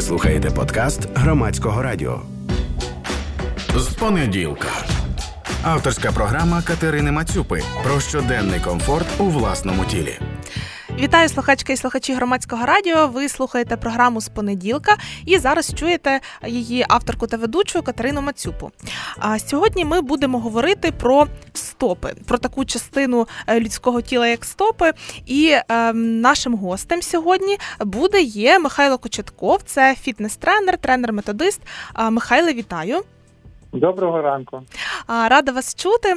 Ви слухаєте подкаст громадського радіо. З понеділка. Авторська програма Катерини Мацюпи про щоденний комфорт у власному тілі. Вітаю слухачки і слухачі громадського радіо. Ви слухаєте програму з понеділка і зараз чуєте її авторку та ведучу Катерину Мацюпу. А сьогодні ми будемо говорити про стопи, про таку частину е, людського тіла, як стопи. І е, нашим гостем сьогодні буде є Михайло Кочетков, це фітнес-тренер, тренер-методист. Михайле, вітаю. Доброго ранку. Рада вас чути.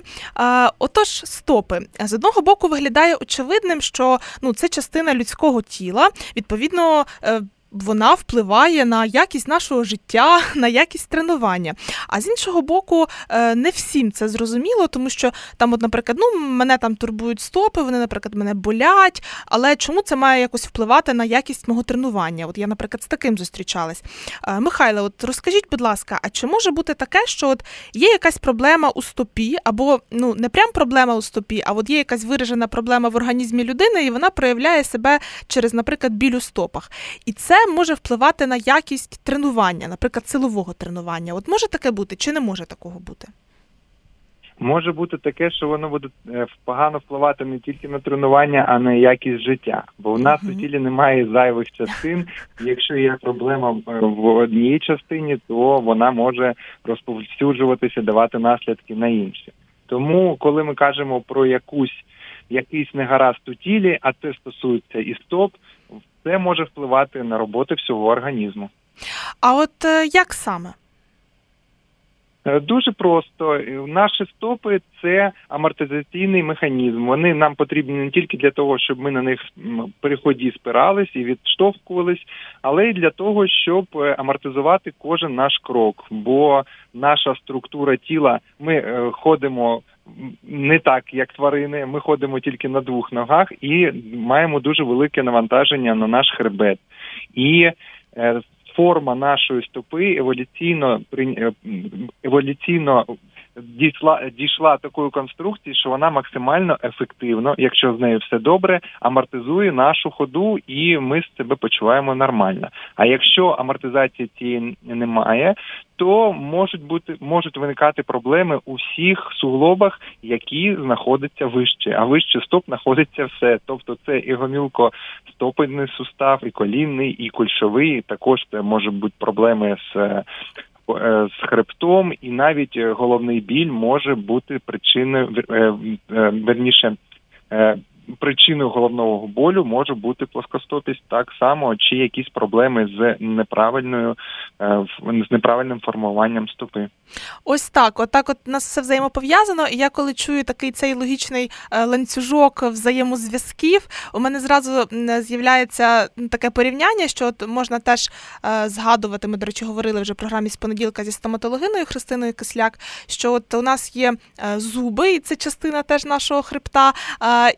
Отож, стопи з одного боку виглядає очевидним, що ну це частина людського тіла. Відповідно, е, вона впливає на якість нашого життя, на якість тренування. А з іншого боку, е, не всім це зрозуміло, тому що там, от, наприклад, ну мене там турбують стопи, вони, наприклад, мене болять. Але чому це має якось впливати на якість мого тренування? От я, наприклад, з таким зустрічалась. Е, Михайле, от розкажіть, будь ласка, а чи може бути таке, що от є якась проблема у стопі, або ну не прям проблема у стопі, а от є якась виражена проблема в організмі людини, і вона проявляє себе через, наприклад, біль у стопах. І це може впливати на якість тренування, наприклад, силового тренування. От може таке бути чи не може такого бути? Може бути таке, що воно буде е, погано впливати не тільки на тренування, а на якість життя. Бо у нас у тілі немає зайвих частин. Якщо є проблема е, в одній частині, то вона може розповсюджуватися, давати наслідки на інші. Тому, коли ми кажемо про якусь якийсь негаразд у тілі, а це стосується і стоп, це може впливати на роботу всього організму. А от е, як саме? Е, дуже просто наші стопи це амортизаційний механізм. Вони нам потрібні не тільки для того, щоб ми на них при ході спирались і відштовхувались, але й для того, щоб е, амортизувати кожен наш крок. Бо наша структура тіла, ми ходимо не так, як тварини. Ми ходимо тільки на двох ногах і маємо дуже велике навантаження на наш хребет. І е, форма нашої стопи еволюційно е, еволюційно дійшла дійшла такої конструкції, що вона максимально ефективно, якщо з нею все добре, амортизує нашу ходу, і ми себе почуваємо нормально. А якщо амортизації цієї немає, то можуть бути можуть виникати проблеми у всіх суглобах, які знаходяться вище. А вище стоп знаходиться все. Тобто, це і гомілко-стопельний сустав, і колінний, і кульшовий. Також це можуть бути проблеми з з хребтом, і навіть е, головний біль може бути причиною е, верніше причиною головного болю може бути плоскостопість так само, чи якісь проблеми з неправильною е, з неправильним формуванням стопи. Ось так. Отак, от, от нас все взаємопов'язано. І я коли чую такий цей логічний е, ланцюжок взаємозв'язків, у мене зразу з'являється таке порівняння, що от можна теж е, згадувати. Ми, до речі, говорили вже в програмі з понеділка зі стоматологиною Христиною Кисляк. Що от у нас є зуби, і це частина теж нашого хребта.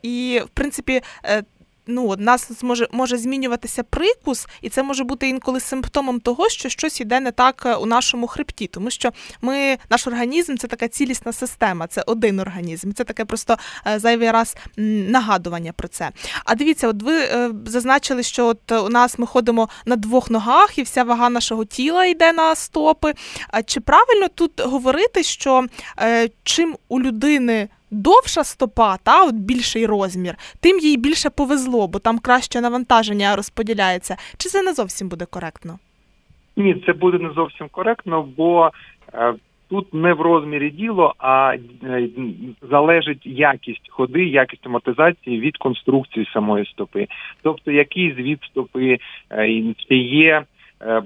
І в принципі. Е, ну, у нас може може змінюватися прикус, і це може бути інколи симптомом того, що щось іде не так е, у нашому хребті, тому що ми, наш організм це така цілісна система, це один організм. Це таке просто е, зайвий раз нагадування про це. А дивіться, от ви зазначили, що от у нас ми ходимо на двох ногах, і вся вага нашого тіла йде на стопи. А чи правильно тут говорити, що чим у людини довша стопа, та от більший розмір, тим їй більше повезло, бо там краще навантаження розподіляється. Чи це не зовсім буде коректно? Ні, це буде не зовсім коректно, бо е, тут не в розмірі діло, а е, залежить якість ходи, якість амортизації від конструкції самої стопи. Тобто, який звід стопи е, чи є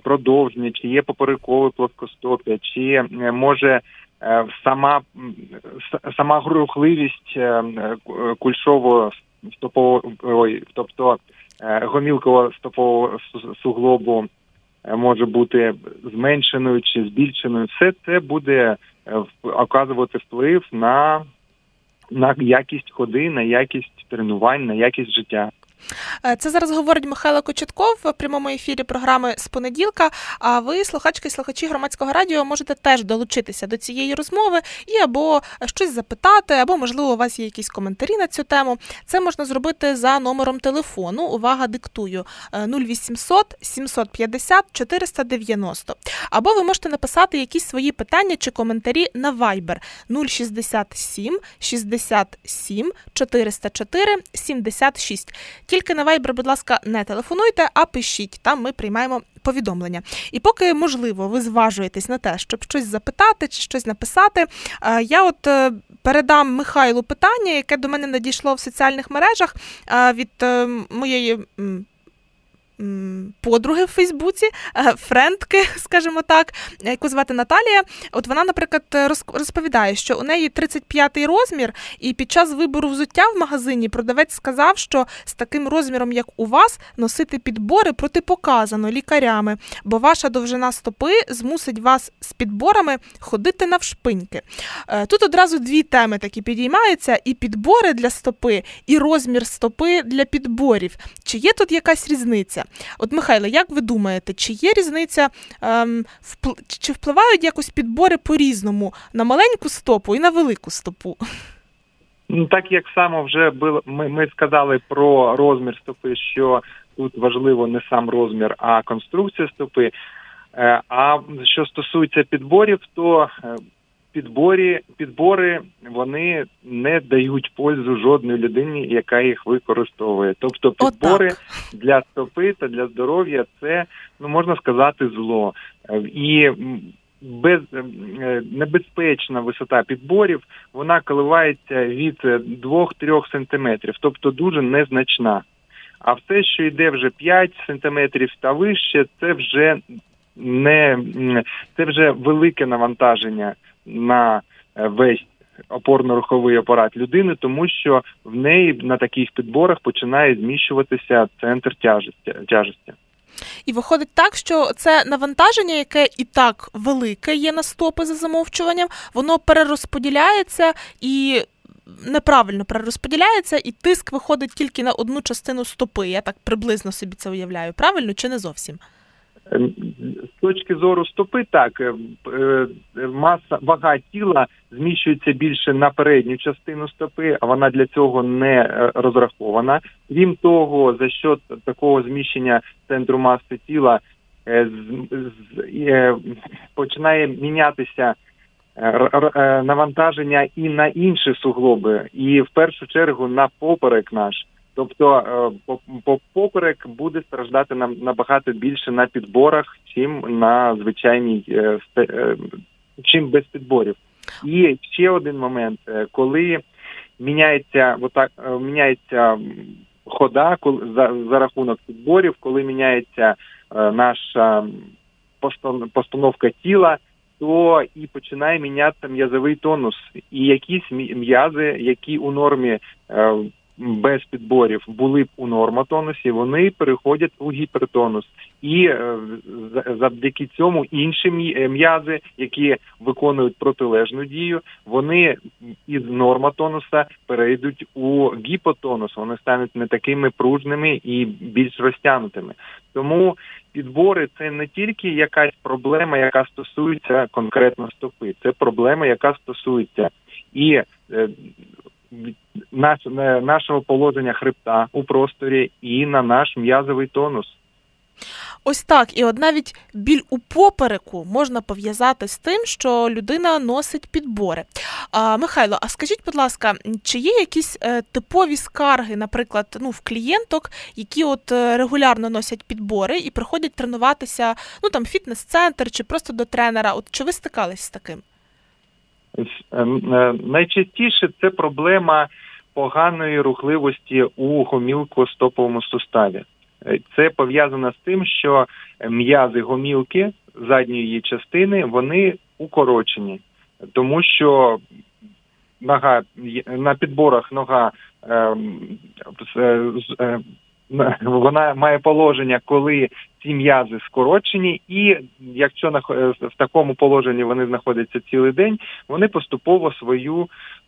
продовження, чи є поперекове плоскостопія, чи може сама сама рухливість е, кульшового стопового, тобто е, гомілкового стопового суглобу може бути зменшеною чи збільшеною. Все це буде оказувати вплив на, на якість ходи, на якість тренувань, на якість життя. Е, це зараз говорить Михайло Кочетков в прямому ефірі програми з понеділка. А ви, слухачки і слухачі громадського радіо, можете теж долучитися до цієї розмови і або щось запитати, або, можливо, у вас є якісь коментарі на цю тему. Це можна зробити за номером телефону. Увага, диктую 0800 750 490. Або ви можете написати якісь свої питання чи коментарі на Viber 067 67 404 76. Тільки на Viber, будь ласка, не телефонуйте, а пишіть. Там ми приймаємо повідомлення. І поки, можливо, ви зважуєтесь на те, щоб щось запитати чи щось написати, е, я от е, передам Михайлу питання, яке до мене надійшло в соціальних мережах е, від моєї подруги в Фейсбуці, е, френдки, скажімо так, яку звати Наталія. От вона, наприклад, розповідає, що у неї 35-й розмір, і під час вибору взуття в магазині продавець сказав, що з таким розміром, як у вас, носити підбори протипоказано лікарями, бо ваша довжина стопи змусить вас з підборами ходити навшпиньки. Е, тут одразу дві теми такі підіймаються: і підбори для стопи, і розмір стопи для підборів. Чи є тут якась різниця? От, Михайло, як ви думаєте, чи є різниця, ем, впл... чи впливають якось підбори по-різному на маленьку стопу і на велику стопу? Ну, Так як само вже було, ми, ми сказали про розмір стопи, що тут важливо не сам розмір, а конструкція стопи. Е, а що стосується підборів, то е, підборі, підбори вони не дають пользу жодної людині, яка їх використовує. Тобто підбори для стопи та для здоров'я це ну можна сказати зло і. Без небезпечна висота підборів вона коливається від 2-3 сантиметрів, тобто дуже незначна. А все, що йде вже 5 сантиметрів та вище, це вже не це вже велике навантаження на е, весь опорно-руховий апарат людини, тому що в неї на таких підборах починає зміщуватися центр тяжесті. тяжесті. І виходить так, що це навантаження, яке і так велике є на стопи за замовчуванням, воно перерозподіляється і неправильно перерозподіляється, і тиск виходить тільки на одну частину стопи. Я так приблизно собі це уявляю. Правильно чи не зовсім? Точки зору стопи, так е, е, маса вага тіла зміщується більше на передню частину стопи, а вона для цього не е, розрахована. Крім того, за що такого зміщення центру маси тіла починає мінятися навантаження і на інші суглоби, і в першу чергу на поперек наш. Тобто е, поперек буде страждати нам набагато більше на підборах, чим на звичайній е, е, чим без підборів. І ще один момент, коли міняється отак, міняється хода, за, за рахунок підборів, коли міняється наша постановка тіла. То і починає мінятися м'язовий тонус, і якісь м'язи, які у нормі без підборів були б у нормотонусі, вони переходять у гіпертонус, і е, завдяки цьому інші е, м'язи, які виконують протилежну дію, вони із нормотонуса перейдуть у гіпотонус. Вони стануть не такими пружними і більш розтягнутими. Тому підбори це не тільки якась проблема, яка стосується конкретно стопи, це проблема, яка стосується і е, наш, нашого положення хребта у просторі і на наш м'язовий тонус. Ось так, і от навіть біль у попереку можна пов'язати з тим, що людина носить підбори. А, Михайло, а скажіть, будь ласка, чи є якісь е, типові скарги, наприклад, ну, в клієнток, які от е, регулярно носять підбори і приходять тренуватися, ну там фітнес-центр чи просто до тренера? От чи ви стикались з таким? Ем, е, найчастіше це проблема поганої рухливості у гомілко-стоповому суставі. Е, це пов'язано з тим, що м'язи гомілки задньої її частини вони укорочені, тому що нога на підборах нога ем, е, вона має положення, коли ці м'язи скорочені, і якщо в такому положенні вони знаходяться цілий день, вони поступово свою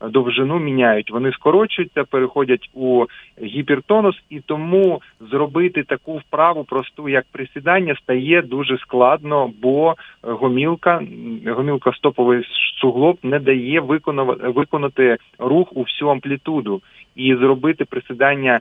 довжину міняють. Вони скорочуються, переходять у гіпертонус, і тому зробити таку вправу просту, як присідання, стає дуже складно, бо гомілка, гомілка стоповий суглоб не дає виконати рух у всю амплітуду і зробити присідання.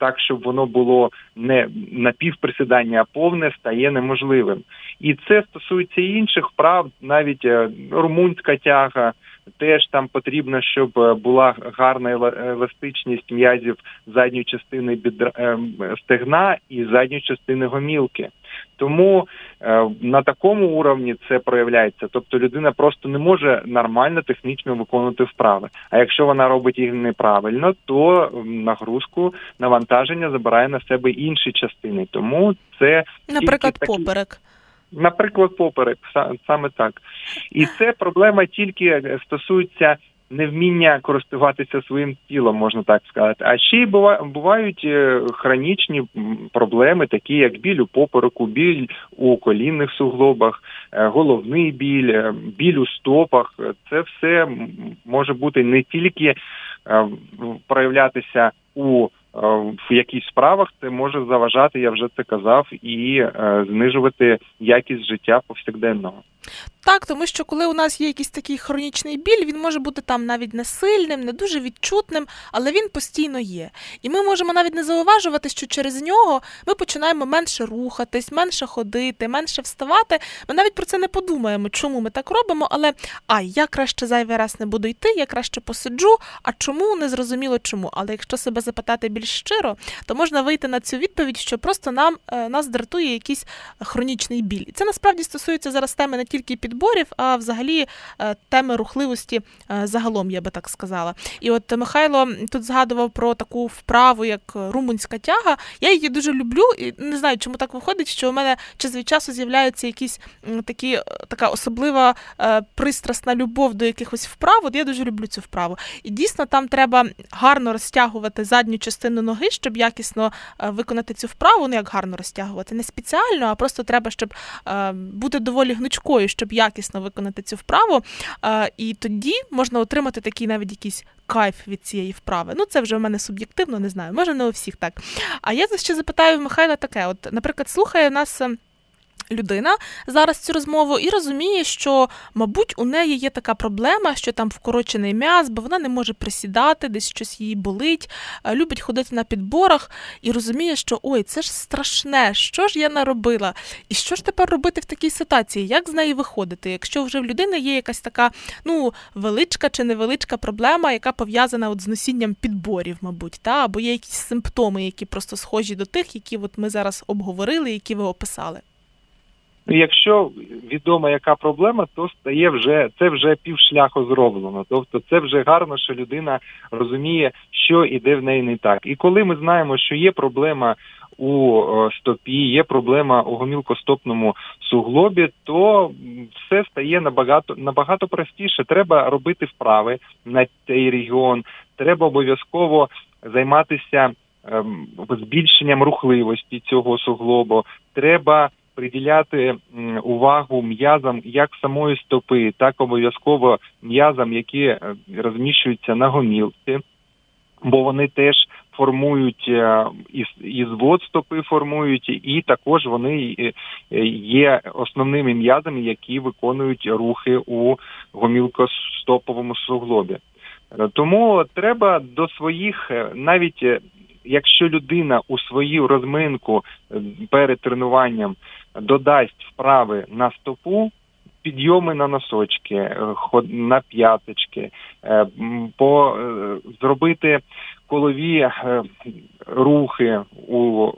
Ем, так, щоб воно було не напівприсідання, а повне стає неможливим. І це стосується інших прав, навіть е, румунська тяга. Теж там потрібно, щоб е, була гарна еластичність м'язів задньої частини бідра е, стегна і задньої частини гомілки. Тому е, на такому уровні це проявляється. Тобто людина просто не може нормально технічно виконувати вправи. А якщо вона робить їх неправильно, то нагрузку навантаження забирає на себе інші частини. Тому це наприклад такі... поперек. Наприклад, поперек саме так, і це проблема тільки стосується невміння користуватися своїм тілом, можна так сказати. А ще й бувають е, хронічні проблеми, такі як біль у попереку, біль у колінних суглобах, е, головний біль, е, біль у стопах. Це все може бути не тільки проявлятися у в якихось справах це може заважати, я вже це казав, і знижувати якість життя повсякденного. Так, тому що коли у нас є якийсь такий хронічний біль, він може бути там навіть не сильним, не дуже відчутним, але він постійно є. І ми можемо навіть не зауважувати, що через нього ми починаємо менше рухатись, менше ходити, менше вставати. Ми навіть про це не подумаємо, чому ми так робимо, але а я краще зайвий раз не буду йти, я краще посиджу. А чому не зрозуміло чому. Але якщо себе запитати більш щиро, то можна вийти на цю відповідь, що просто нам е, нас дратує якийсь хронічний біль. І це насправді стосується зараз теми не тільки під підборів, а взагалі е, теми рухливості е, загалом, я би так сказала. І от Михайло тут згадував про таку вправу, як румунська тяга. Я її дуже люблю, і не знаю, чому так виходить, що у мене час від часу з'являються якісь такі е, така особлива пристрасна любов до якихось вправ. От я дуже люблю цю вправу. І дійсно там треба гарно розтягувати задню частину ноги, щоб якісно виконати цю вправу. Ну як гарно розтягувати, не спеціально, а просто треба, щоб бути доволі гнучкою, щоб якісно виконати цю вправу. І тоді можна отримати такий навіть якийсь кайф від цієї вправи. Ну, це вже в мене суб'єктивно, не знаю. Може, не у всіх так. А я ще запитаю Михайла таке: от, наприклад, слухає нас. Людина зараз цю розмову і розуміє, що, мабуть, у неї є така проблема, що там вкорочений м'яз, бо вона не може присідати, десь щось її болить, е, любить ходити на підборах і розуміє, що ой, це ж страшне, що ж я наробила? І що ж тепер робити в такій ситуації? Як з неї виходити? Якщо вже в людини є якась така ну, величка чи невеличка проблема, яка пов'язана от з носінням підборів, мабуть, та? або є якісь симптоми, які просто схожі до тих, які от ми зараз обговорили, які ви описали. Якщо відомо, яка проблема, то стає вже це вже півшляху зроблено. Тобто, це вже гарно, що людина розуміє, що іде в неї не так. І коли ми знаємо, що є проблема у стопі, є проблема у гомілкостопному суглобі, то все стає набагато набагато простіше. Треба робити вправи на цей регіон. Треба обов'язково займатися ем, збільшенням рухливості цього суглобу. Треба приділяти увагу м'язам як самої стопи, так обов'язково м'язам, які е, розміщуються на гомілці, бо вони теж формують е, і звод стопи формують, і також вони е, є основними м'язами, які виконують рухи у гомілкостоповому суглобі. Тому треба до своїх навіть якщо людина у свою розминку перед тренуванням додасть вправи на стопу, підйоми на носочки, е, на п'яточки, е, по е, зробити колові рухи у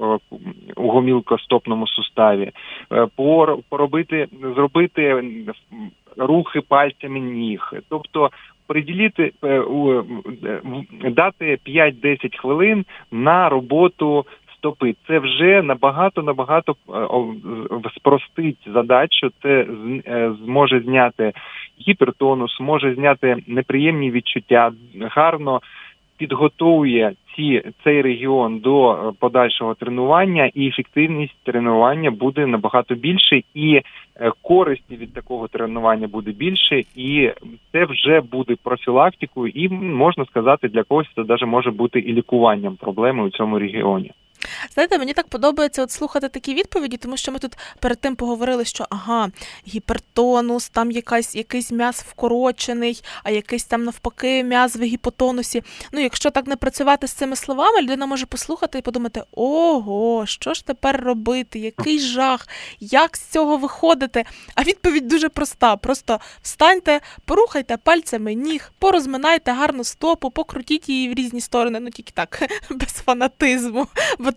у гомілкостопному суставі, поробити, зробити рухи пальцями ніг, тобто приділити дати 5-10 хвилин на роботу стопи. Це вже набагато набагато е, спростить задачу. Це е, зможе зняти гіпертонус, може зняти неприємні відчуття, гарно підготує ці цей регіон до е, подальшого тренування, і ефективність тренування буде набагато більше, і користі від такого тренування буде більше, і це вже буде профілактикою, і можна сказати, для когось це навіть може бути і лікуванням проблеми у цьому регіоні. Знаєте, мені так подобається от слухати такі відповіді, тому що ми тут перед тим поговорили, що ага, гіпертонус, там якась якийсь м'яз вкорочений, а якийсь там навпаки м'яз в гіпотонусі. Ну, якщо так не працювати з цими словами, людина може послухати і подумати: ого, що ж тепер робити? Який жах, як з цього виходити? А відповідь дуже проста: просто встаньте, порухайте пальцями ніг, порозминайте гарну стопу, покрутіть її в різні сторони, ну тільки так, без фанатизму.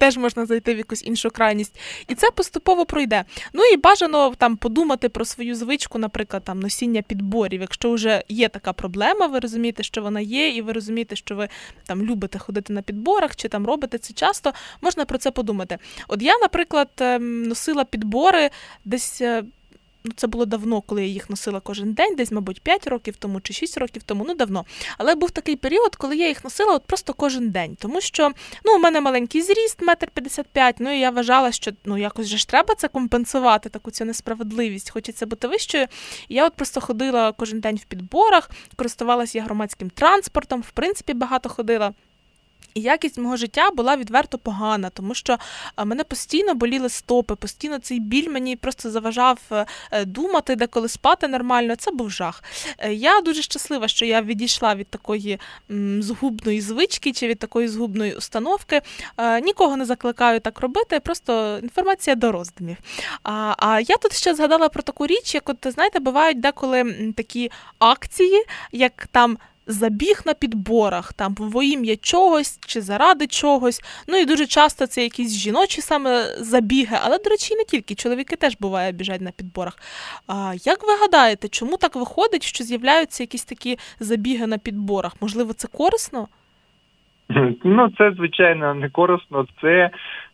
Теж можна зайти в якусь іншу крайність. І це поступово пройде. Ну і бажано там подумати про свою звичку, наприклад, там носіння підборів. Якщо вже є така проблема, ви розумієте, що вона є, і ви розумієте, що ви там любите ходити на підборах, чи там робите це часто, можна про це подумати. От я, наприклад, ем, носила підбори десь. Ну це було давно, коли я їх носила кожен день, десь, мабуть, 5 років тому чи 6 років тому, ну давно. Але був такий період, коли я їх носила от просто кожен день. Тому що ну, у мене маленький зріст, метр 55, ну і я вважала, що ну якось же ж треба це компенсувати, таку цю несправедливість, хочеться бути вищою. І я от просто ходила кожен день в підборах, користувалася я громадським транспортом, в принципі, багато ходила. І якість мого життя була відверто погана, тому що мене постійно боліли стопи, постійно цей біль мені просто заважав е, е, думати, деколи спати нормально. Це був жах. Е, я дуже щаслива, що я відійшла від такої згубної звички чи від такої згубної установки. Нікого не закликаю так робити, просто інформація до роздумів. А а я тут ще згадала про таку річ, як от знаєте, бувають деколи такі акції, як там забіг на підборах, там во ім'я чогось чи заради чогось. Ну і дуже часто це якісь жіночі саме забіги, але, до речі, не тільки чоловіки теж буває біжать на підборах. А як ви гадаєте, чому так виходить, що з'являються якісь такі забіги на підборах? Можливо, це корисно? Ну, це звичайно не корисно. Це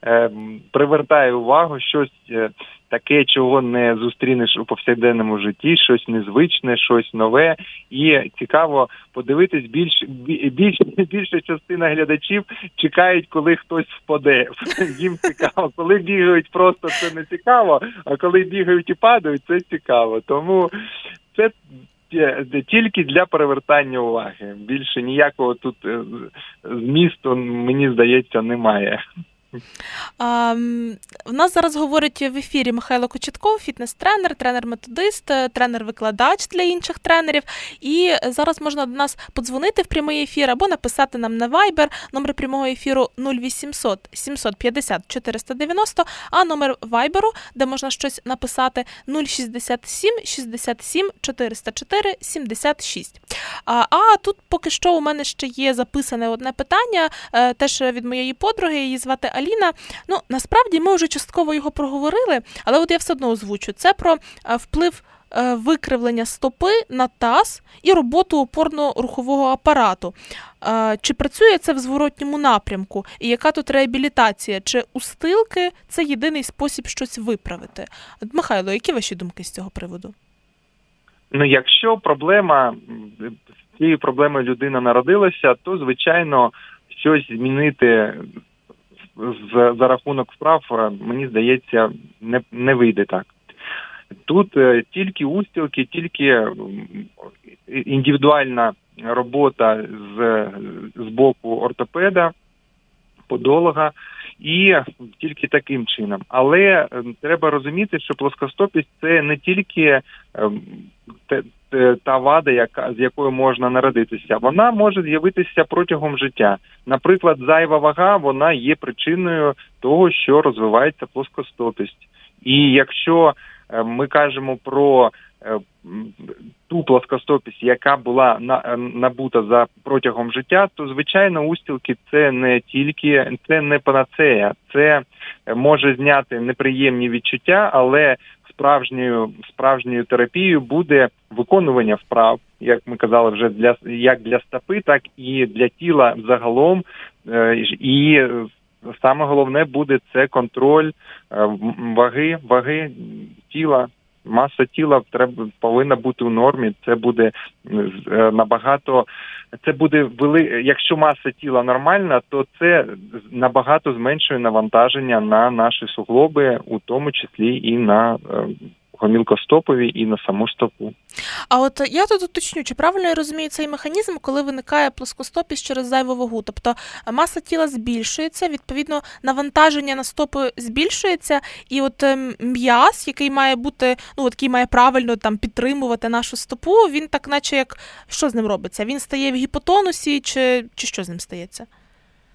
е, привертає увагу щось е, таке, чого не зустрінеш у повсякденному житті, щось незвичне, щось нове. І цікаво подивитись, більш більш більша частина глядачів чекають, коли хтось впаде. Їм цікаво, коли бігають, просто це не цікаво. А коли бігають і падають, це цікаво. Тому це. Тільки для перевертання уваги більше ніякого тут е, змісту мені здається немає. У нас зараз говорить в ефірі Михайло Кочетков, фітнес-тренер, тренер-методист, тренер-викладач для інших тренерів. І зараз можна до нас подзвонити в прямий ефір або написати нам на Viber, номер прямого ефіру 0800 750 490, а номер Viber, де можна щось написати 067 67 404 76. А, а тут поки що у мене ще є записане одне питання, е, теж від моєї подруги, її звати Аліна. Ну, насправді ми вже частково його проговорили, але от я все одно озвучу. Це про е, вплив. Е, викривлення стопи на таз і роботу опорно-рухового апарату. Е, чи працює це в зворотньому напрямку? І яка тут реабілітація? Чи устилки це єдиний спосіб щось виправити? Михайло, які ваші думки з цього приводу? Ну, якщо проблема з цією проблемою людина народилася, то звичайно щось змінити з за рахунок вправ, е, мені здається, не не вийде так. Тут е, тільки устілки, тільки індивідуальна робота з, з боку ортопеда, подолога. І тільки таким чином, але треба розуміти, що плоскостопість це не тільки Е, та вада, яка з якою можна народитися, вона може з'явитися протягом життя. Наприклад, зайва вага вона є причиною того, що розвивається плоскостопість. І якщо е, ми кажемо про е, ту плоскостопість, яка була набута за протягом життя, то звичайно устілки це не тільки це не панацея, це може зняти неприємні відчуття, але справжньою справжньою терапією буде виконування вправ, як ми казали, вже для як для стопи, так і для тіла загалом. Е, і саме головне буде це контроль е, ваги, ваги тіла. Маса тіла треба повинна бути у нормі. Це буде е, набагато. Це буде вели... Якщо маса тіла нормальна, то це набагато зменшує навантаження на наші суглоби, у тому числі і на гомілкостопові і на саму стопу. А от я тут уточню, чи правильно я розумію цей механізм, коли виникає плоскостопість через зайву вагу? Тобто маса тіла збільшується, відповідно, навантаження на стопи збільшується, і от ем, м'яз, який має бути, ну от який має правильно там підтримувати нашу стопу, він так, наче як що з ним робиться? Він стає в гіпотонусі, чи, чи що з ним стається?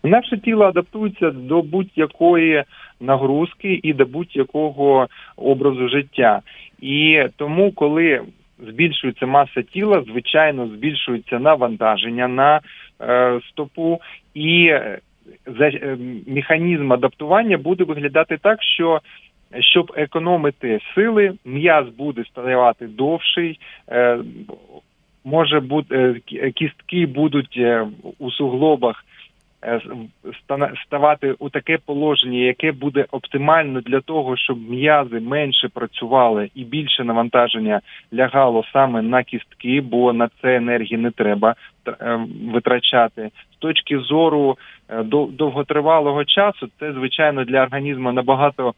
Наше тіло адаптується до будь-якої нагрузки і до будь-якого образу життя. І тому, коли збільшується маса тіла, звичайно, збільшується навантаження на е, стопу, і е, за, е, механізм адаптування буде виглядати так, що щоб економити сили, м'яз буде ставати довший. Е, Може бути кістки будуть у суглобах ставати у таке положення, яке буде оптимально для того, щоб м'язи менше працювали і більше навантаження лягало саме на кістки, бо на це енергії не треба е, витрачати. З точки зору е, довготривалого часу, це звичайно для організму набагато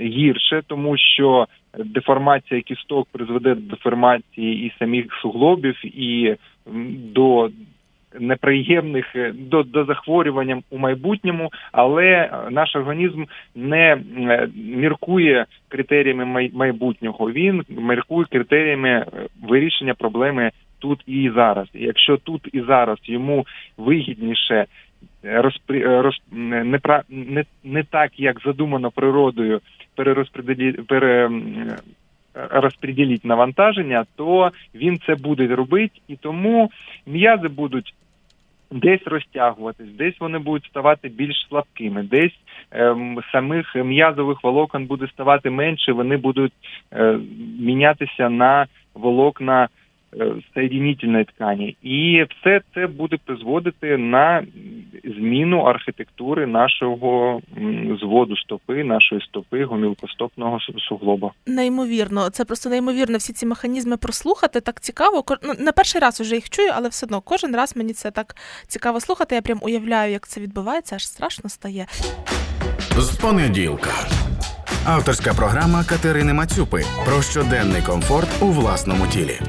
гірше, тому що деформація кісток призведе до деформації і самих суглобів, і до неприємних е, до до захворювання у майбутньому, але е, наш організм не е, міркує критеріями майбутнього. Він міркує критеріями вирішення проблеми тут і зараз. якщо тут і зараз йому вигідніше розпри... роз... не, пра... не, не так, як задумано природою, перерозпределі... пере розподілити навантаження, то він це буде робити, і тому м'язи будуть десь розтягуватись, десь вони будуть ставати більш слабкими, десь ем, самих м'язових волокон буде ставати менше, вони будуть е, мінятися на волокна Е, соєдинительної ткані, і все це буде призводити на зміну архітектури нашого зводу стопи, нашої стопи, гомілкостопного суглоба. Неймовірно, це просто неймовірно. Всі ці механізми прослухати так цікаво. Ну, не перший раз уже їх чую, але все одно кожен раз мені це так цікаво слухати. Я прям уявляю, як це відбувається, аж страшно стає. З понеділка. Авторська програма Катерини Мацюпи про щоденний комфорт у власному тілі.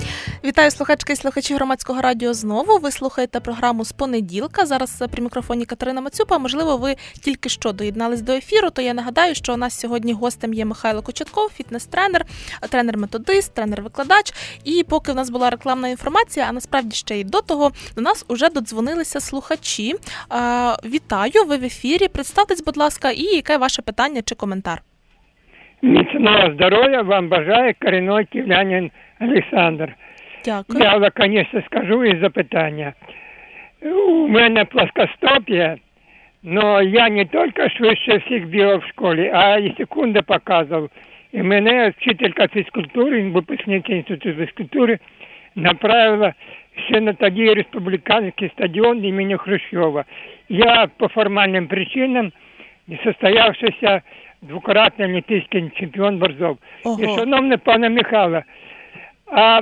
Вітаю слухачки і слухачі громадського радіо. Знову ви слухаєте програму з понеділка. Зараз при мікрофоні Катерина Мацюпа. Можливо, ви тільки що доєднались до ефіру. То я нагадаю, що у нас сьогодні гостем є Михайло Кочетков, фітнес-тренер, тренер-методист, тренер-викладач. І поки в нас була рекламна інформація, а насправді ще й до того до нас уже додзвонилися слухачі. Вітаю, ви в ефірі. Представтесь, будь ласка, і яке ваше питання чи коментар? Міцного здоров'я вам бажає корінний київлянин Олександр. Дякую. Я наконец-то скажу із запитання. У мене плоскостопія, но я не тільки швидше всіх бігав в школі, а і секунди показував. І мене вчителька фізкультури, випускник інституту фізкультури, направила ще на тоді республіканський стадіон імені Хрущова. Я по формальним причинам, состоявшийся двократний олімпійський чемпіон борзов. Ого. І шановне пане Михайло, а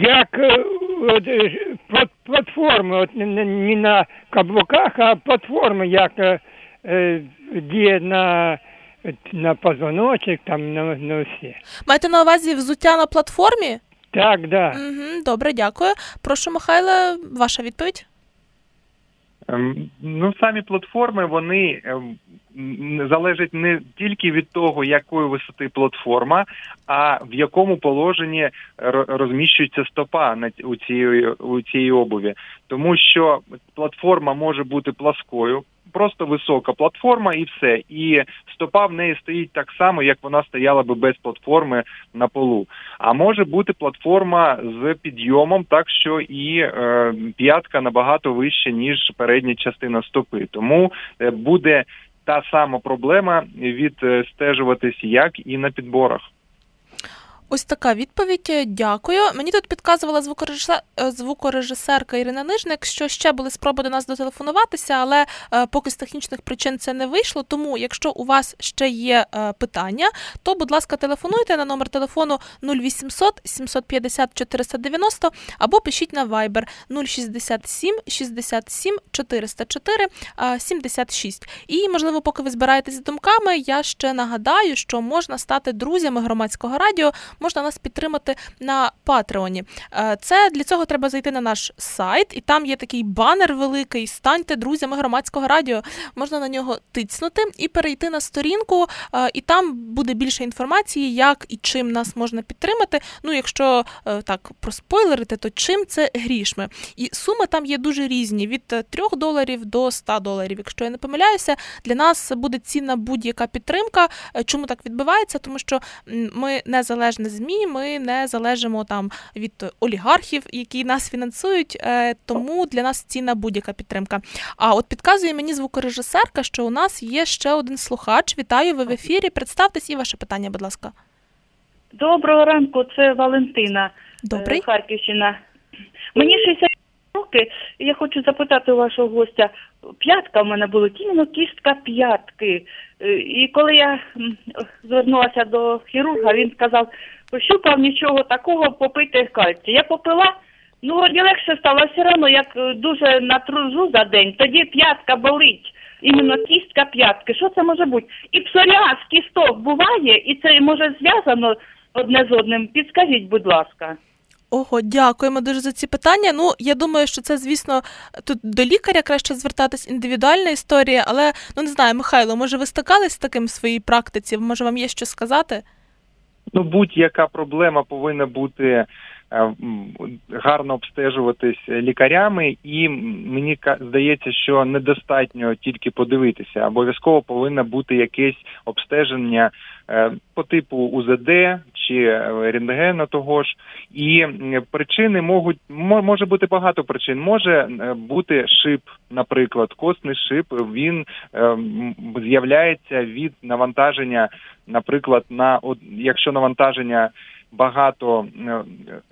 як е, от, е, платформи, от не на каблуках, а платформи, як е, е, діє на на позвоночок, там на на всі. Маєте на увазі взуття на платформі? Так, да. Угу, Добре, дякую. Прошу, Михайло, ваша відповідь. Ем, ну, самі платформи вони залежать не тільки від того, якої висоти платформа, а в якому положенні розміщується стопа на у цій у цій обуві, тому що платформа може бути пласкою просто висока платформа і все. І стопа в неї стоїть так само, як вона стояла би без платформи на полу. А може бути платформа з підйомом, так що і е, п'ятка набагато вища, ніж передня частина стопи. Тому е, буде та сама проблема відстежуватись, як і на підборах. Ось така відповідь. Дякую. Мені тут підказувала звукорежисер... е, звукорежисерка Ірина Нижник, що ще були спроби до нас дотелефонуватися, але е, поки з технічних причин це не вийшло. Тому, якщо у вас ще є е, питання, то, будь ласка, телефонуйте на номер телефону 0800 750 490 або пишіть на Viber 067 67 404 е, 76. І, можливо, поки ви збираєтесь з думками, я ще нагадаю, що можна стати друзями громадського радіо можна нас підтримати на Патреоні. Е, Це для цього треба зайти на наш сайт, і там є такий банер великий. Станьте друзями громадського радіо. Можна на нього тицнути і перейти на сторінку, е, і там буде більше інформації, як і чим нас можна підтримати. Ну, якщо е, так проспойлерити, то чим це грішми. І суми там є дуже різні: від 3 доларів до 100 доларів. Якщо я не помиляюся, для нас буде цінна будь-яка підтримка. Чому так відбувається? Тому що ми незалежне ЗМІ, ми не залежимо там від олігархів, які нас фінансують. е, Тому для нас цінна будь-яка підтримка. А от підказує мені звукорежисерка, що у нас є ще один слухач. Вітаю ви в ефірі. Представтесь і ваше питання, будь ласка. Доброго ранку, це Валентина, Добрий. е, Харківщина. Мені 60 роки, і я хочу запитати у вашого гостя. П'ятка в мене була, іменно кістка п'ятки. Е, І коли я звернулася до хірурга, він сказав, пощупав нічого такого, попити кальцій. Я попила, ну вроді легше стало, все одно як е, дуже натружу за день, тоді п'ятка болить. Іменно кістка п'ятки. Що це може бути? І псоріаз кісток буває, і це може зв'язано одне з одним. Підскажіть, будь ласка. Ого, дякуємо дуже за ці питання. Ну, я думаю, що це, звісно, тут до лікаря краще звертатись індивідуальна історія, але ну не знаю, Михайло, може, ви стикались з таким в своїй практиці? Може, вам є що сказати? Ну, будь-яка проблема повинна бути гарно обстежуватись лікарями, і мені здається, що недостатньо тільки подивитися. Обов'язково повинно бути якесь обстеження е, по типу УЗД чи е, рентгена того ж. І причини можуть мо- може бути багато причин. Може е, бути шип, наприклад, костний шип. Він е, з'являється від навантаження наприклад, на якщо навантаження багато е,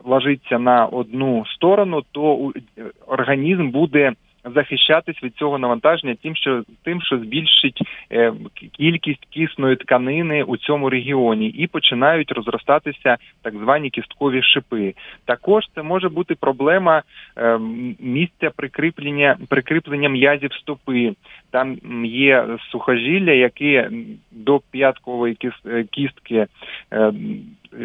ложиться на одну сторону, то е, організм буде захищатись від цього навантаження тим, що тим, що збільшить е, кількість кисної тканини у цьому регіоні, і починають розростатися так звані кісткові шипи. Також це може бути проблема е, місця прикріплення прикріплення м'язів стопи. Там є сухожилля, які до п'яткової е, кістки е,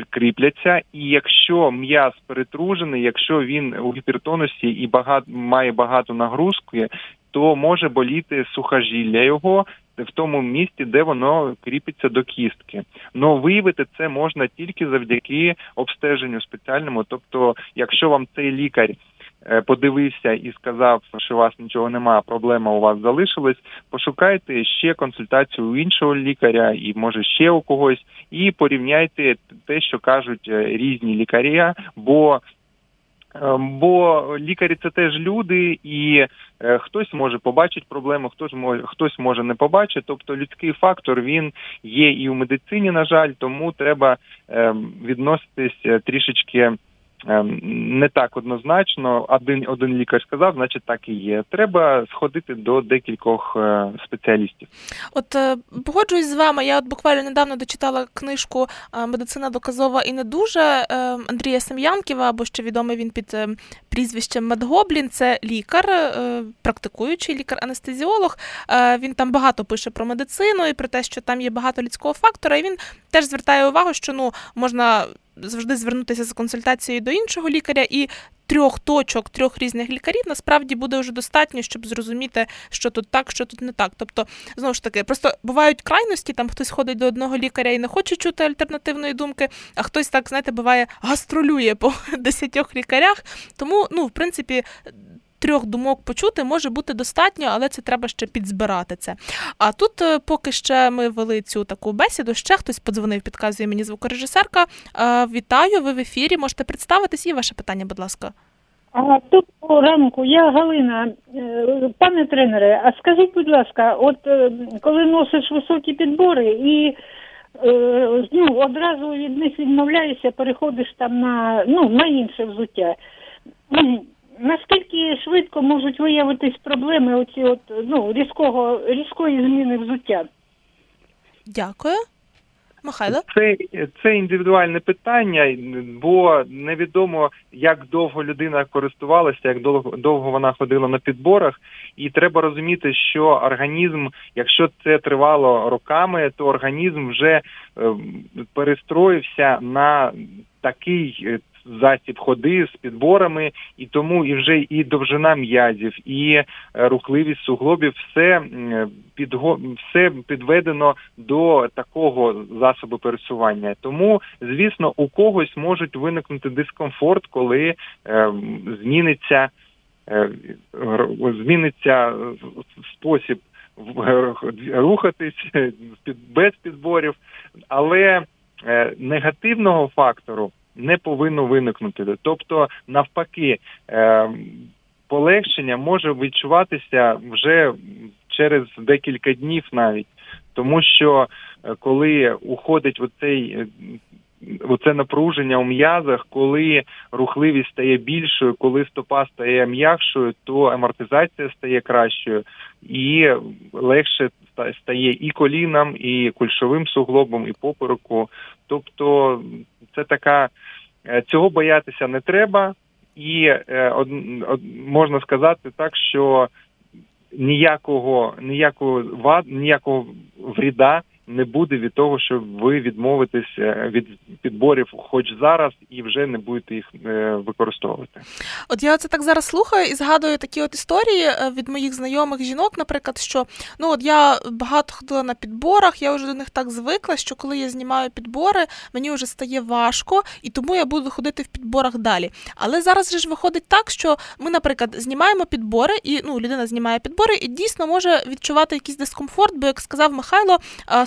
кріпляться, і якщо м'яз перетружений, якщо він у гіпертонусі і багато має багато нагрузки, то може боліти сухожилля його в тому місці, де воно кріпиться до кістки. Но виявити це можна тільки завдяки обстеженню спеціальному. Тобто, якщо вам цей лікар подивився і сказав, що у вас нічого немає, проблема у вас залишилась, пошукайте ще консультацію у іншого лікаря і може ще у когось, і порівняйте те, що кажуть е, різні лікарі, бо Е, Бо лікарі це теж люди, і е, хтось може побачити проблему, хтось може хтось може не побачити. Тобто людський фактор він є і у медицині, на жаль, тому треба е, відноситись е, трішечки. Е, Не так однозначно, один один лікар сказав, значить так і є. Треба сходити до декількох е, спеціалістів. От е, погоджуюсь з вами. Я от буквально недавно дочитала книжку е, Медицина доказова і не дуже Андрія Сем'янківа, або ще відомий він під прізвищем Медгоблін. Це лікар, практикуючий лікар-анестезіолог. Він там багато пише про медицину і про те, що там є багато людського фактора. І він теж звертає увагу, що ну можна завжди звернутися за консультацією до іншого лікаря і. Трьох точок, трьох різних лікарів насправді буде вже достатньо, щоб зрозуміти, що тут так, що тут не так. Тобто, знову ж таки, просто бувають крайності, там хтось ходить до одного лікаря і не хоче чути альтернативної думки, а хтось так, знаєте, буває гастролює по десятьох лікарях. Тому, ну, в принципі. Трьох думок почути може бути достатньо, але це треба ще підзбирати це. А тут, е, поки ще ми вели цю таку бесіду, ще хтось подзвонив, підказує мені звукорежисерка. Е, Вітаю, ви в ефірі. Можете представитись і ваше питання, будь ласка. А доброго ранку, я Галина. Е, Пане тренере, а скажіть, будь ласка, от коли носиш високі підбори і ну, одразу від них відмовляєшся, переходиш там на, ну, на інше взуття. Наскільки швидко можуть виявитись проблеми оці от, ну, різкого, різкої зміни взуття? Дякую. Михайло? Це, це індивідуальне питання, бо невідомо, як довго людина користувалася, як довго, довго вона ходила на підборах, і треба розуміти, що організм, якщо це тривало роками, то організм вже е, перестроївся на такий е, засіб ходи з підборами, і тому і вже і довжина м'язів, і е, рухливість суглобів, все підго все підведено до такого засобу пересування. Тому, звісно, у когось можуть виникнути дискомфорт, коли е, зміниться е, зміниться спосіб в- рухатись без підборів, але е, негативного фактору не повинно виникнути. Тобто, навпаки, е, полегшення може відчуватися вже через декілька днів навіть, тому що е, коли уходить оцей. Оце напруження у м'язах, коли рухливість стає більшою, коли стопа стає м'якшою, то амортизація стає кращою і легше ста- стає і колінам, і кульшовим суглобом, і попереку. Тобто це така е, цього боятися не треба, і е, можна сказати так, що ніякого ніякого вад, ніякого вріда не буде від того, що ви відмовитесь е, від підборів, хоч зараз, і вже не будете їх е, використовувати. От я це так зараз слухаю і згадую такі от історії е, від моїх знайомих жінок, наприклад, що ну от я багато ходила на підборах, я вже до них так звикла, що коли я знімаю підбори, мені вже стає важко, і тому я буду ходити в підборах далі. Але зараз же ж виходить так, що ми, наприклад, знімаємо підбори, і ну людина знімає підбори, і дійсно може відчувати якийсь дискомфорт, бо як сказав Михайло,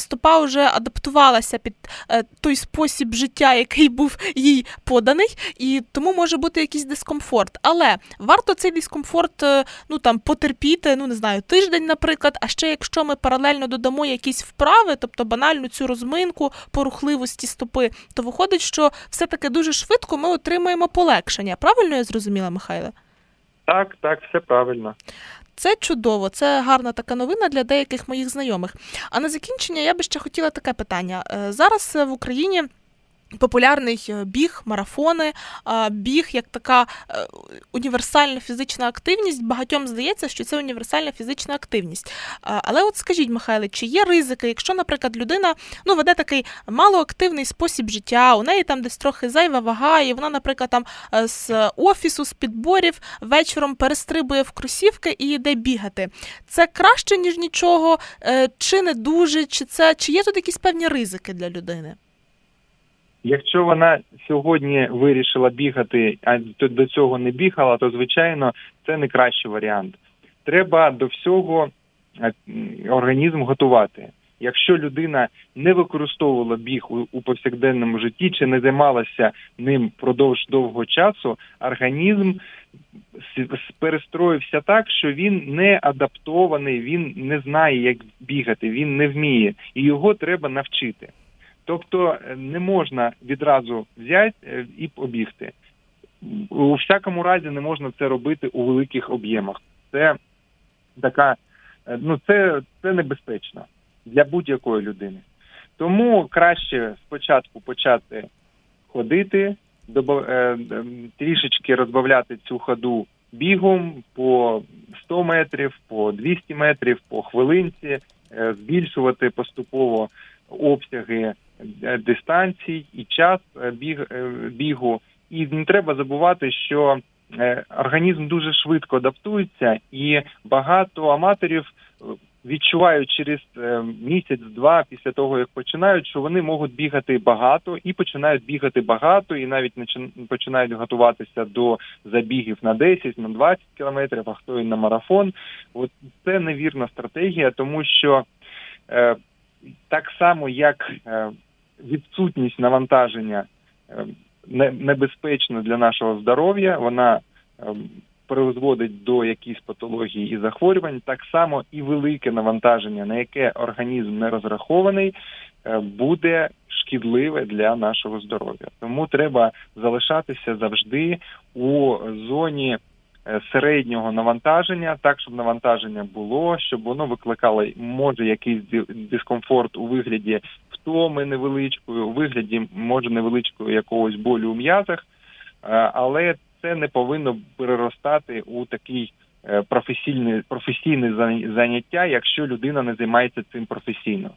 стопа вже адаптувалася під е, той спосіб життя, який був їй поданий, і тому може бути якийсь дискомфорт. Але варто цей дискомфорт е, ну там потерпіти, ну не знаю, тиждень, наприклад. А ще якщо ми паралельно додамо якісь вправи, тобто банальну цю розминку по рухливості стопи, то виходить, що все-таки дуже швидко ми отримаємо полегшення. Правильно я зрозуміла, Михайло? Так, так, все правильно. Це чудово, це гарна така новина для деяких моїх знайомих. А на закінчення я би ще хотіла таке питання. Е, Зараз е, в Україні. Популярний е, біг, марафони, біг як така е, універсальна фізична активність. Багатьом здається, що це універсальна фізична активність. Але от скажіть, Михайле, чи є ризики, якщо, наприклад, людина ну, веде такий малоактивний спосіб життя, у неї там десь трохи зайва вага, і вона, наприклад, там е, з офісу, з підборів вечором перестрибує в кросівки і йде бігати. Це краще, ніж нічого, чи не дуже, чи це чи є тут якісь певні ризики для людини? Якщо вона сьогодні вирішила бігати, а до- цього не бігала, то звичайно це не кращий варіант. Треба до всього е, організм готувати. Якщо людина не використовувала біг у, повсякденному житті чи не займалася ним впродовж довгого часу, організм перестроївся так, що він не адаптований, він не знає, як бігати, він не вміє, і його треба навчити. Тобто е, не можна відразу взяти е, і побігти. У всякому разі не можна це робити у великих об'ємах. Це така, е, ну це, це небезпечно для будь-якої людини. Тому краще спочатку почати ходити, е, трішечки розбавляти цю ходу бігом по 100 метрів, по 200 метрів, по хвилинці, збільшувати поступово обсяги дистанцій і час е, біг, е, бігу. І не треба забувати, що е, організм дуже швидко адаптується, і багато аматорів е, відчувають через е, місяць-два після того, як починають, що вони можуть бігати багато і починають бігати багато, і навіть починають готуватися до забігів на 10, на 20 кілометрів, а хто і на марафон. От це невірна стратегія, тому що е, так само, як е, відсутність навантаження е, не- для нашого здоров'я, вона е, призводить до якихось патологій і захворювань, так само і велике навантаження, на яке організм не розрахований, буде шкідливе для нашого здоров'я. Тому треба залишатися завжди у зоні. Е, середнього навантаження, так щоб навантаження було, щоб воно викликало може якийсь дискомфорт у вигляді втоми невеличкої, у вигляді може невеличкої якогось болю у м'язах, е, але це не повинно переростати у такий е, професійний професійне заняття, якщо людина не займається цим професійно.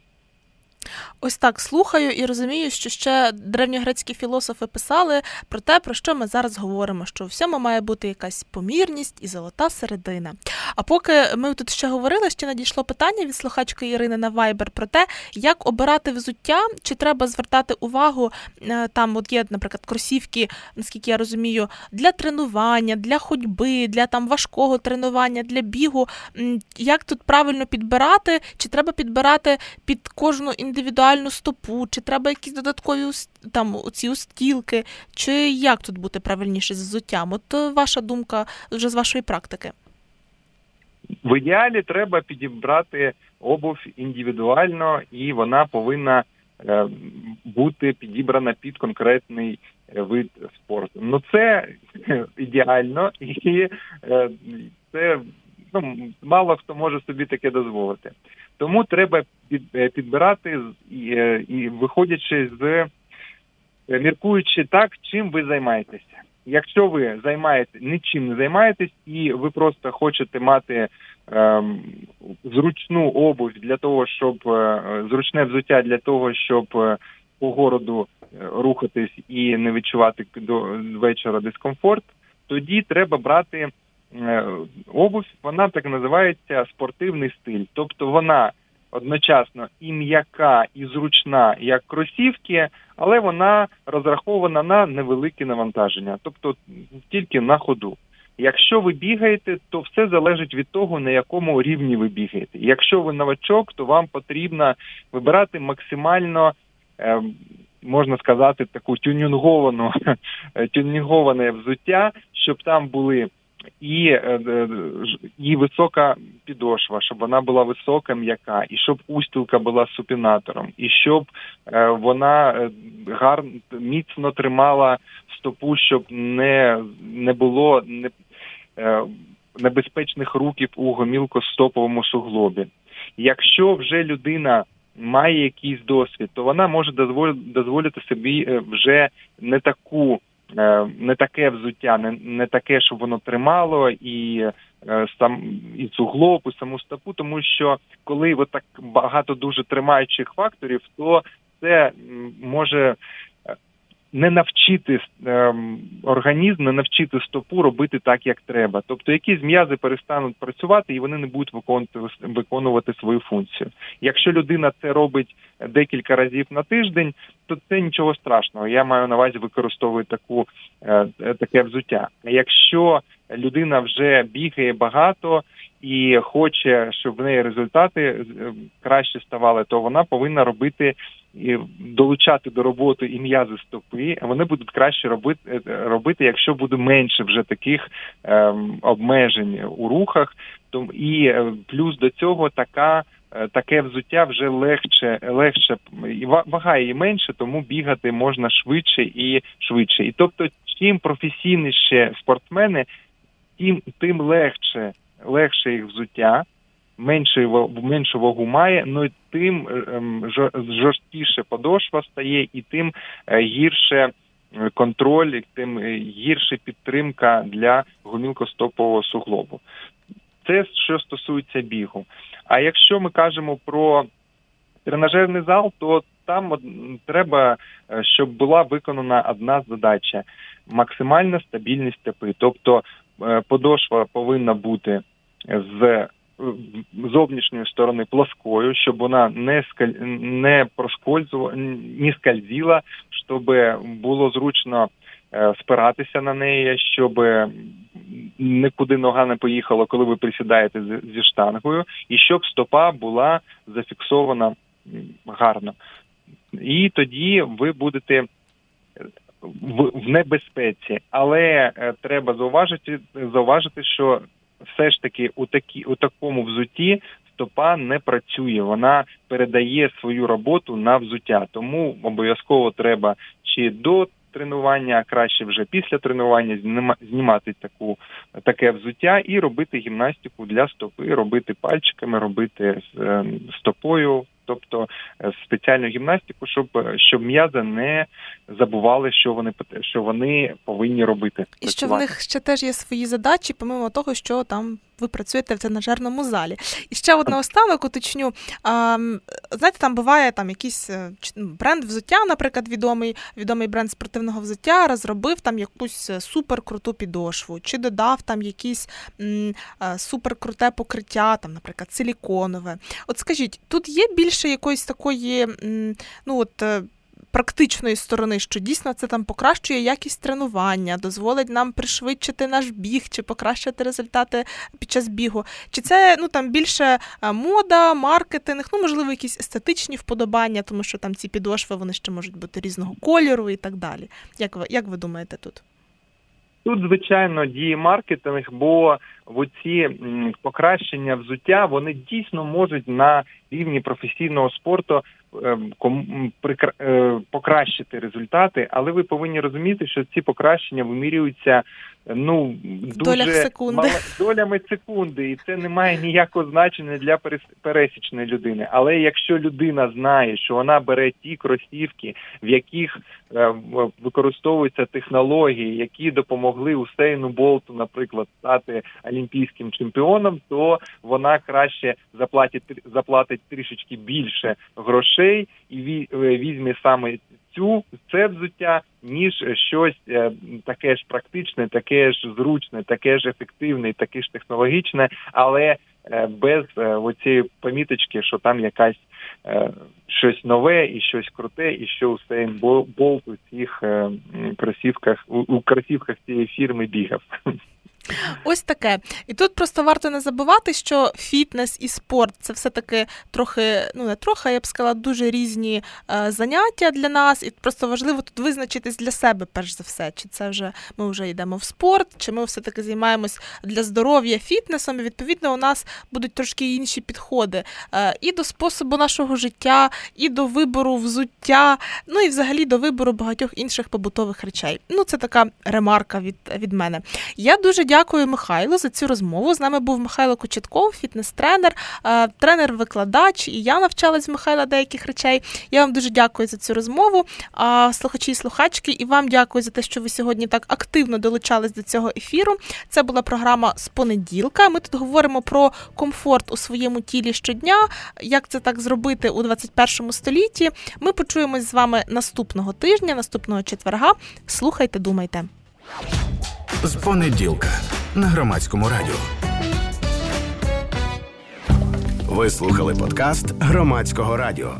Ось так слухаю і розумію, що ще древньогрецькі філософи писали про те, про що ми зараз говоримо: що у всьому має бути якась помірність і золота середина. А поки ми тут ще говорили, ще надійшло питання від слухачки Ірини на Viber про те, як обирати взуття, чи треба звертати увагу е, там, от є, наприклад, кросівки, наскільки я розумію, для тренування, для ходьби, для там важкого тренування, для бігу. Як тут правильно підбирати, чи треба підбирати під кожну індивідуальну стопу, чи треба якісь додаткові там ці устілки, чи як тут бути правильніше з взуттям? От е, ваша думка вже з вашої практики. В ідеалі треба підібрати обув індивідуально, і вона повинна е, бути підібрана під конкретний е, вид спорту. Ну це ідеально, і це ну, мало хто може собі таке дозволити. Тому треба е, підбирати і, е, виходячи з е, міркуючи так, чим ви займаєтеся. Якщо ви займаєте нічим не займаєтесь, і ви просто хочете мати ем, зручну обувь для того, щоб е, зручне взуття для того, щоб по городу рухатись і не відчувати до вечора дискомфорт, тоді треба брати Е, обувь, вона так називається спортивний стиль. Тобто вона одночасно і м'яка, і зручна, як кросівки, але вона розрахована на невелике навантаження, тобто тільки на ходу. Якщо ви бігаєте, то все залежить від того, на якому рівні ви бігаєте. Якщо ви новачок, то вам потрібно вибирати максимально, е, можна сказати, таку тюнінговану тюнінговане взуття, щоб там були і е, і висока підошва, щоб вона була висока, м'яка, і щоб устілка була супінатором, і щоб е, вона е, гарно міцно тримала стопу, щоб не не було не, небезпечних руків у гомілко-стоповому суглобі. Якщо вже людина має якийсь досвід, то вона може дозволити собі вже не таку Е, не таке взуття, не не таке, щоб воно тримало і е, сам і суглоб, і саму стопу, тому що коли от так багато дуже тримаючих факторів, то це може не навчити організм, не навчити стопу робити так, як треба. Тобто якісь м'язи перестануть працювати і вони не будуть виконувати виконувати свою функцію. Якщо людина це робить декілька разів на тиждень, то це нічого страшного. Я маю на увазі використовую таку е, таке взуття. Якщо людина вже бігає багато і хоче, щоб в неї результати е, краще ставали, то вона повинна робити і долучати до роботи і м'язи стопи. Вони будуть краще робити, е, робити, якщо буде менше вже таких ем, обмежень у рухах. Тому і е, плюс до цього така. Таке взуття вже легше, легше і вага її менше, тому бігати можна швидше і швидше. І тобто, чим професійніше спортсмени, тим тим легше легше їх взуття, менше меншу вагу має, ну і тим ем, жорсткіше подошва стає, і тим е, гірше е, контроль, тим е, гірше підтримка для гумілкостопового суглобу. Це що стосується бігу. А якщо ми кажемо про тренажерний зал, то там треба, щоб була виконана одна задача максимальна стабільність степи. Тобто подошва повинна бути з зовнішньої сторони плоскою, щоб вона не скаль... не проскользувала, не скользила, щоб було зручно е, спиратися на неї, щоб нікуди нога не поїхала, коли ви присідаєте зі штангою, і щоб стопа була зафіксована гарно. І тоді ви будете в, в небезпеці, але е, треба зауважити, зауважити, що все ж таки у такі у такому взутті стопа не працює. Вона передає свою роботу на взуття, тому обов'язково треба чи до тренування, а краще вже після тренування зніма- знімати таку таке взуття і робити гімнастику для стопи, робити пальчиками, робити з е, стопою. Тобто е, спеціальну гімнастику, щоб щоб м'язи не забували, що вони що вони повинні робити. І що в них ще теж є свої задачі, помимо того, що там ви працюєте в тренажерному залі. І ще от наостанок уточню. Знаєте, там буває там якийсь е, ну, бренд взуття, наприклад, відомий, відомий бренд спортивного взуття, розробив там якусь е, суперкруту підошву, чи додав там якісь е, суперкруте покриття, там, наприклад, силіконове. От скажіть, тут є більше якоїсь такої, ну от. Практичної сторони, що дійсно це там покращує якість тренування, дозволить нам пришвидшити наш біг чи покращити результати під час бігу. Чи це ну там більше е, мода, маркетинг, ну можливо, якісь естетичні вподобання, тому що там ці підошви вони ще можуть бути різного кольору і так далі. Як ви як ви думаєте тут? Тут, звичайно, діє маркетинг, бо в оці покращення взуття вони дійсно можуть на рівні професійного спорту ем, е, покращити результати, але ви повинні розуміти, що ці покращення вимірюються ну дуже долях секунди. мало- долями секунди, і це не має ніякого значення для перес- пересічної людини. Але якщо людина знає, що вона бере ті кросівки, в яких е, використовуються технології, які допомогли Усейну Болту, наприклад, стати олімпійським чемпіоном, то вона краще заплатить заплатить трішечки більше грошей і е, візьме саме цю це взуття, ніж щось е, таке ж практичне, таке ж зручне, таке ж ефективне, таке ж технологічне, але е, без е, оцієї поміточки, що там якась щось нове і щось круте, і що Бол- Болт у цих кросівках у кросівках цієї фірми бігав. Ось таке. І тут просто варто не забувати, що фітнес і спорт це все-таки трохи, ну не трохи, я б сказала, дуже різні е, заняття для нас, і просто важливо тут визначитись для себе, перш за все, чи це вже ми вже йдемо в спорт, чи ми все-таки займаємось для здоров'я фітнесом. І відповідно у нас будуть трошки інші підходи е, і до способу нашого життя, і до вибору взуття, ну і взагалі до вибору багатьох інших побутових речей. Ну, це така ремарка від, від мене. Я дуже дякую Михайлу за цю розмову. З нами був Михайло Кочетков, фітнес-тренер, е, тренер-викладач, і я навчалась в Михайла деяких речей. Я вам дуже дякую за цю розмову. Слухачі і слухачки, і вам дякую за те, що ви сьогодні так активно долучались до цього ефіру. Це була програма з понеділка. Ми тут говоримо про комфорт у своєму тілі щодня, як це так зробити у 21 столітті. Ми почуємось з вами наступного тижня, наступного четверга. Слухайте, думайте. З понеділка на громадському радіо. Ви слухали подкаст громадського радіо.